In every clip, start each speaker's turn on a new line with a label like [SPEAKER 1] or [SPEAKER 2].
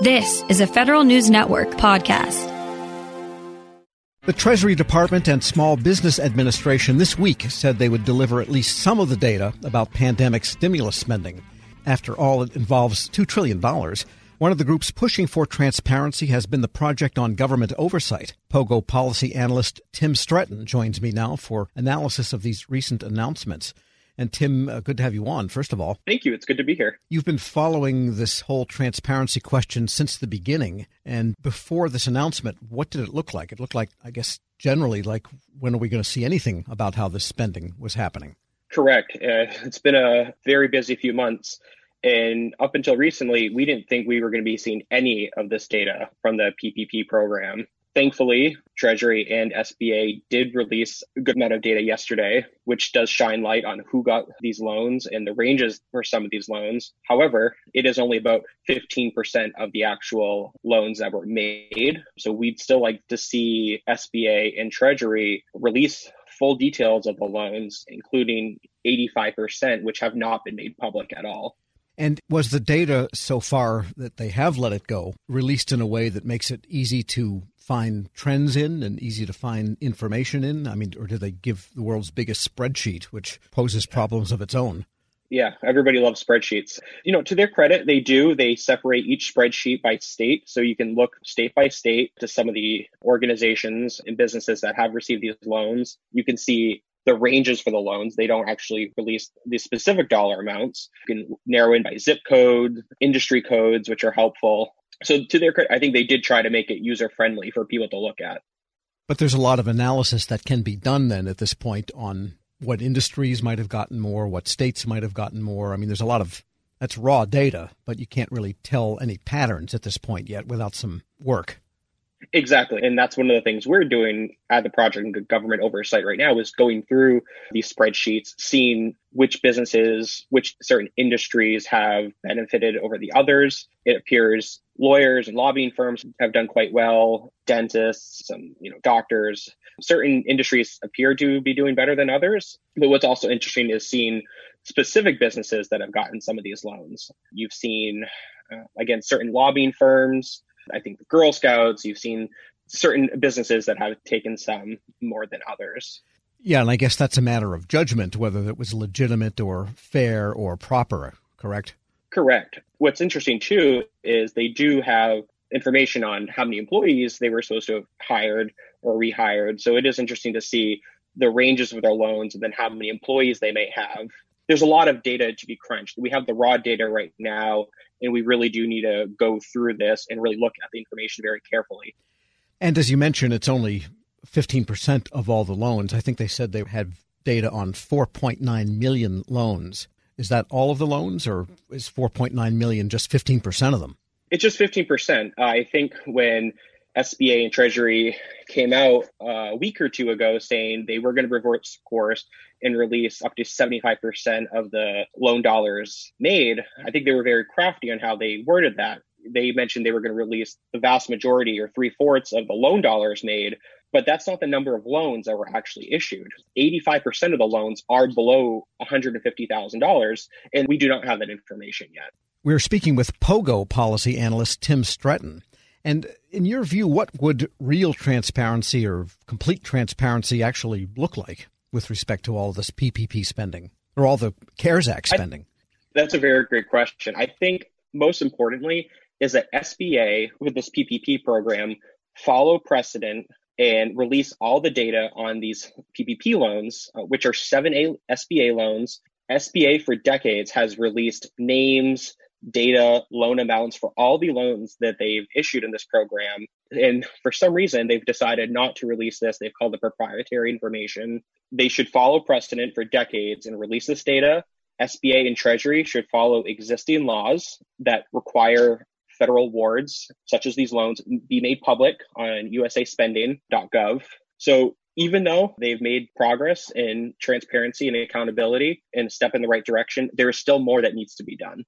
[SPEAKER 1] This is a Federal News Network podcast.
[SPEAKER 2] The Treasury Department and Small Business Administration this week said they would deliver at least some of the data about pandemic stimulus spending. After all, it involves $2 trillion. One of the groups pushing for transparency has been the Project on Government Oversight. POGO policy analyst Tim Stretton joins me now for analysis of these recent announcements. And Tim, uh, good to have you on, first of all.
[SPEAKER 3] Thank you. It's good to be here.
[SPEAKER 2] You've been following this whole transparency question since the beginning. And before this announcement, what did it look like? It looked like, I guess, generally, like when are we going to see anything about how this spending was happening?
[SPEAKER 3] Correct. Uh, it's been a very busy few months. And up until recently, we didn't think we were going to be seeing any of this data from the PPP program. Thankfully, Treasury and SBA did release a good amount of data yesterday, which does shine light on who got these loans and the ranges for some of these loans. However, it is only about 15% of the actual loans that were made. So we'd still like to see SBA and Treasury release full details of the loans, including 85%, which have not been made public at all.
[SPEAKER 2] And was the data so far that they have let it go released in a way that makes it easy to find trends in and easy to find information in? I mean, or do they give the world's biggest spreadsheet, which poses problems of its own?
[SPEAKER 3] Yeah, everybody loves spreadsheets. You know, to their credit, they do. They separate each spreadsheet by state. So you can look state by state to some of the organizations and businesses that have received these loans. You can see the ranges for the loans. They don't actually release the specific dollar amounts. You can narrow in by zip code, industry codes, which are helpful so to their credit, I think they did try to make it user friendly for people to look at.
[SPEAKER 2] But there's a lot of analysis that can be done then at this point on what industries might have gotten more, what states might have gotten more. I mean, there's a lot of that's raw data, but you can't really tell any patterns at this point yet without some work.
[SPEAKER 3] Exactly. And that's one of the things we're doing at the project government oversight right now is going through these spreadsheets, seeing which businesses, which certain industries have benefited over the others. It appears lawyers and lobbying firms have done quite well, dentists, some, you know, doctors. Certain industries appear to be doing better than others. But what's also interesting is seeing specific businesses that have gotten some of these loans. You've seen, uh, again, certain lobbying firms I think the Girl Scouts, you've seen certain businesses that have taken some more than others.
[SPEAKER 2] Yeah, and I guess that's a matter of judgment whether it was legitimate or fair or proper, correct?
[SPEAKER 3] Correct. What's interesting too is they do have information on how many employees they were supposed to have hired or rehired. So it is interesting to see the ranges of their loans and then how many employees they may have. There's a lot of data to be crunched. We have the raw data right now and we really do need to go through this and really look at the information very carefully.
[SPEAKER 2] And as you mentioned, it's only 15% of all the loans. I think they said they had data on 4.9 million loans. Is that all of the loans, or is 4.9 million just 15% of them?
[SPEAKER 3] It's just 15%. Uh, I think when SBA and Treasury came out uh, a week or two ago saying they were going to reverse course and release up to 75% of the loan dollars made. I think they were very crafty on how they worded that. They mentioned they were going to release the vast majority or three fourths of the loan dollars made, but that's not the number of loans that were actually issued. 85% of the loans are below $150,000, and we do not have that information yet.
[SPEAKER 2] We're speaking with POGO policy analyst Tim Stretton. And in your view, what would real transparency or complete transparency actually look like with respect to all this PPP spending or all the CARES Act spending?
[SPEAKER 3] I, that's a very great question. I think most importantly is that SBA with this PPP program follow precedent and release all the data on these PPP loans, uh, which are 7A SBA loans. SBA for decades has released names, data loan amounts for all the loans that they've issued in this program. And for some reason, they've decided not to release this. They've called it proprietary information. They should follow precedent for decades and release this data. SBA and Treasury should follow existing laws that require federal awards, such as these loans, be made public on usaspending.gov. So even though they've made progress in transparency and accountability and a step in the right direction, there is still more that needs to be done.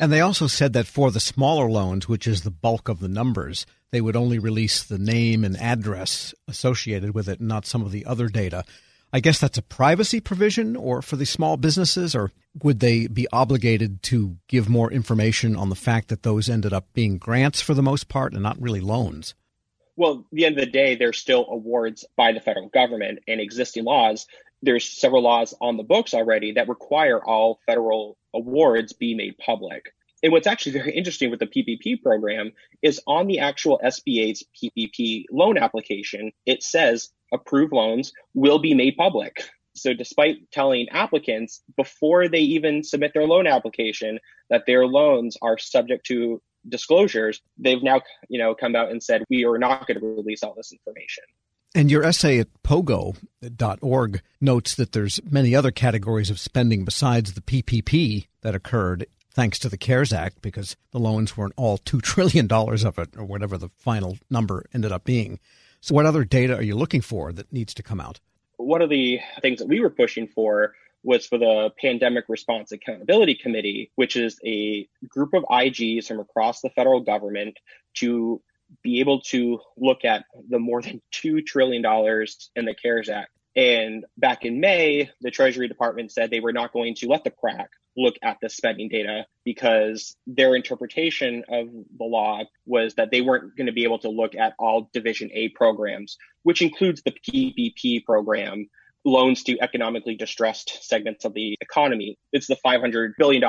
[SPEAKER 2] And they also said that for the smaller loans, which is the bulk of the numbers, they would only release the name and address associated with it, not some of the other data. I guess that's a privacy provision or for the small businesses, or would they be obligated to give more information on the fact that those ended up being grants for the most part and not really loans?
[SPEAKER 3] Well, at the end of the day, they're still awards by the federal government and existing laws. There's several laws on the books already that require all federal awards be made public. And what's actually very interesting with the PPP program is on the actual SBA's PPP loan application, it says approved loans will be made public. So despite telling applicants before they even submit their loan application that their loans are subject to disclosures, they've now, you know, come out and said we are not going to release all this information.
[SPEAKER 2] And your essay at pogo.org notes that there's many other categories of spending besides the PPP that occurred thanks to the CARES Act because the loans weren't all $2 trillion of it or whatever the final number ended up being. So, what other data are you looking for that needs to come out?
[SPEAKER 3] One of the things that we were pushing for was for the Pandemic Response Accountability Committee, which is a group of IGs from across the federal government to be able to look at the more than $2 trillion in the CARES Act. And back in May, the Treasury Department said they were not going to let the PRAC look at the spending data because their interpretation of the law was that they weren't going to be able to look at all Division A programs, which includes the PPP program, loans to economically distressed segments of the economy. It's the $500 billion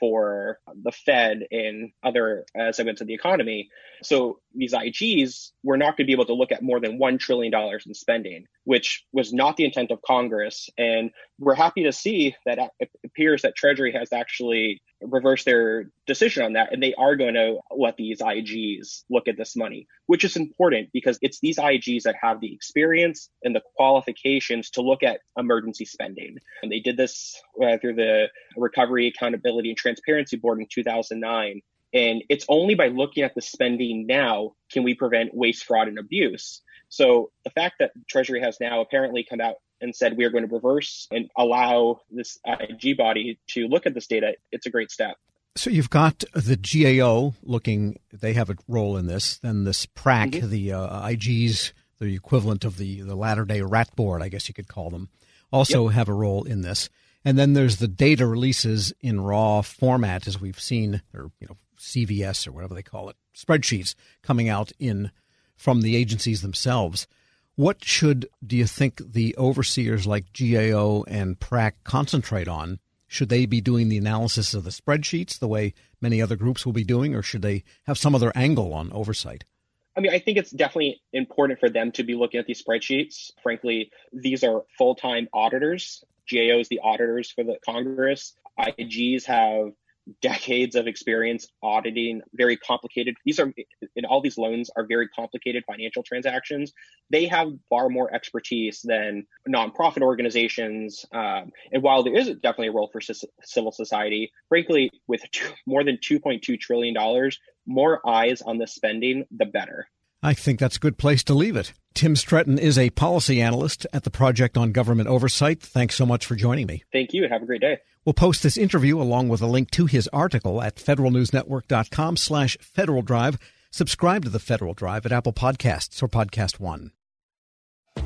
[SPEAKER 3] for the Fed and other uh, segments of the economy. So these IGs were not going to be able to look at more than $1 trillion in spending, which was not the intent of Congress. And we're happy to see that it appears that Treasury has actually reversed their decision on that. And they are going to let these IGs look at this money, which is important because it's these IGs that have the experience and the qualifications to look at emergency spending. And they did this uh, through the Recovery, Accountability, and Transparency Board in 2009. And it's only by looking at the spending now can we prevent waste, fraud, and abuse. So the fact that Treasury has now apparently come out and said we are going to reverse and allow this IG body to look at this data, it's a great step.
[SPEAKER 2] So you've got the GAO looking; they have a role in this. Then this PRAC, mm-hmm. the uh, IGs, the equivalent of the the latter day rat board, I guess you could call them, also yep. have a role in this. And then there's the data releases in raw format, as we've seen, or you know, CVS or whatever they call it, spreadsheets coming out in from the agencies themselves. What should do you think the overseers like GAO and PRAC concentrate on? Should they be doing the analysis of the spreadsheets the way many other groups will be doing, or should they have some other angle on oversight?
[SPEAKER 3] I mean, I think it's definitely important for them to be looking at these spreadsheets. Frankly, these are full time auditors. GAO is the auditors for the Congress. IGs have decades of experience auditing very complicated these are in all these loans are very complicated financial transactions they have far more expertise than nonprofit organizations um, and while there is definitely a role for civil society frankly with two, more than 2.2 trillion dollars more eyes on the spending the better
[SPEAKER 2] I think that's a good place to leave it. Tim Stretton is a policy analyst at the Project on Government Oversight. Thanks so much for joining me.
[SPEAKER 3] Thank you. Have a great day.
[SPEAKER 2] We'll post this interview along with a link to his article at federalnewsnetwork.com slash Federal Drive. Subscribe to the Federal Drive at Apple Podcasts or Podcast One.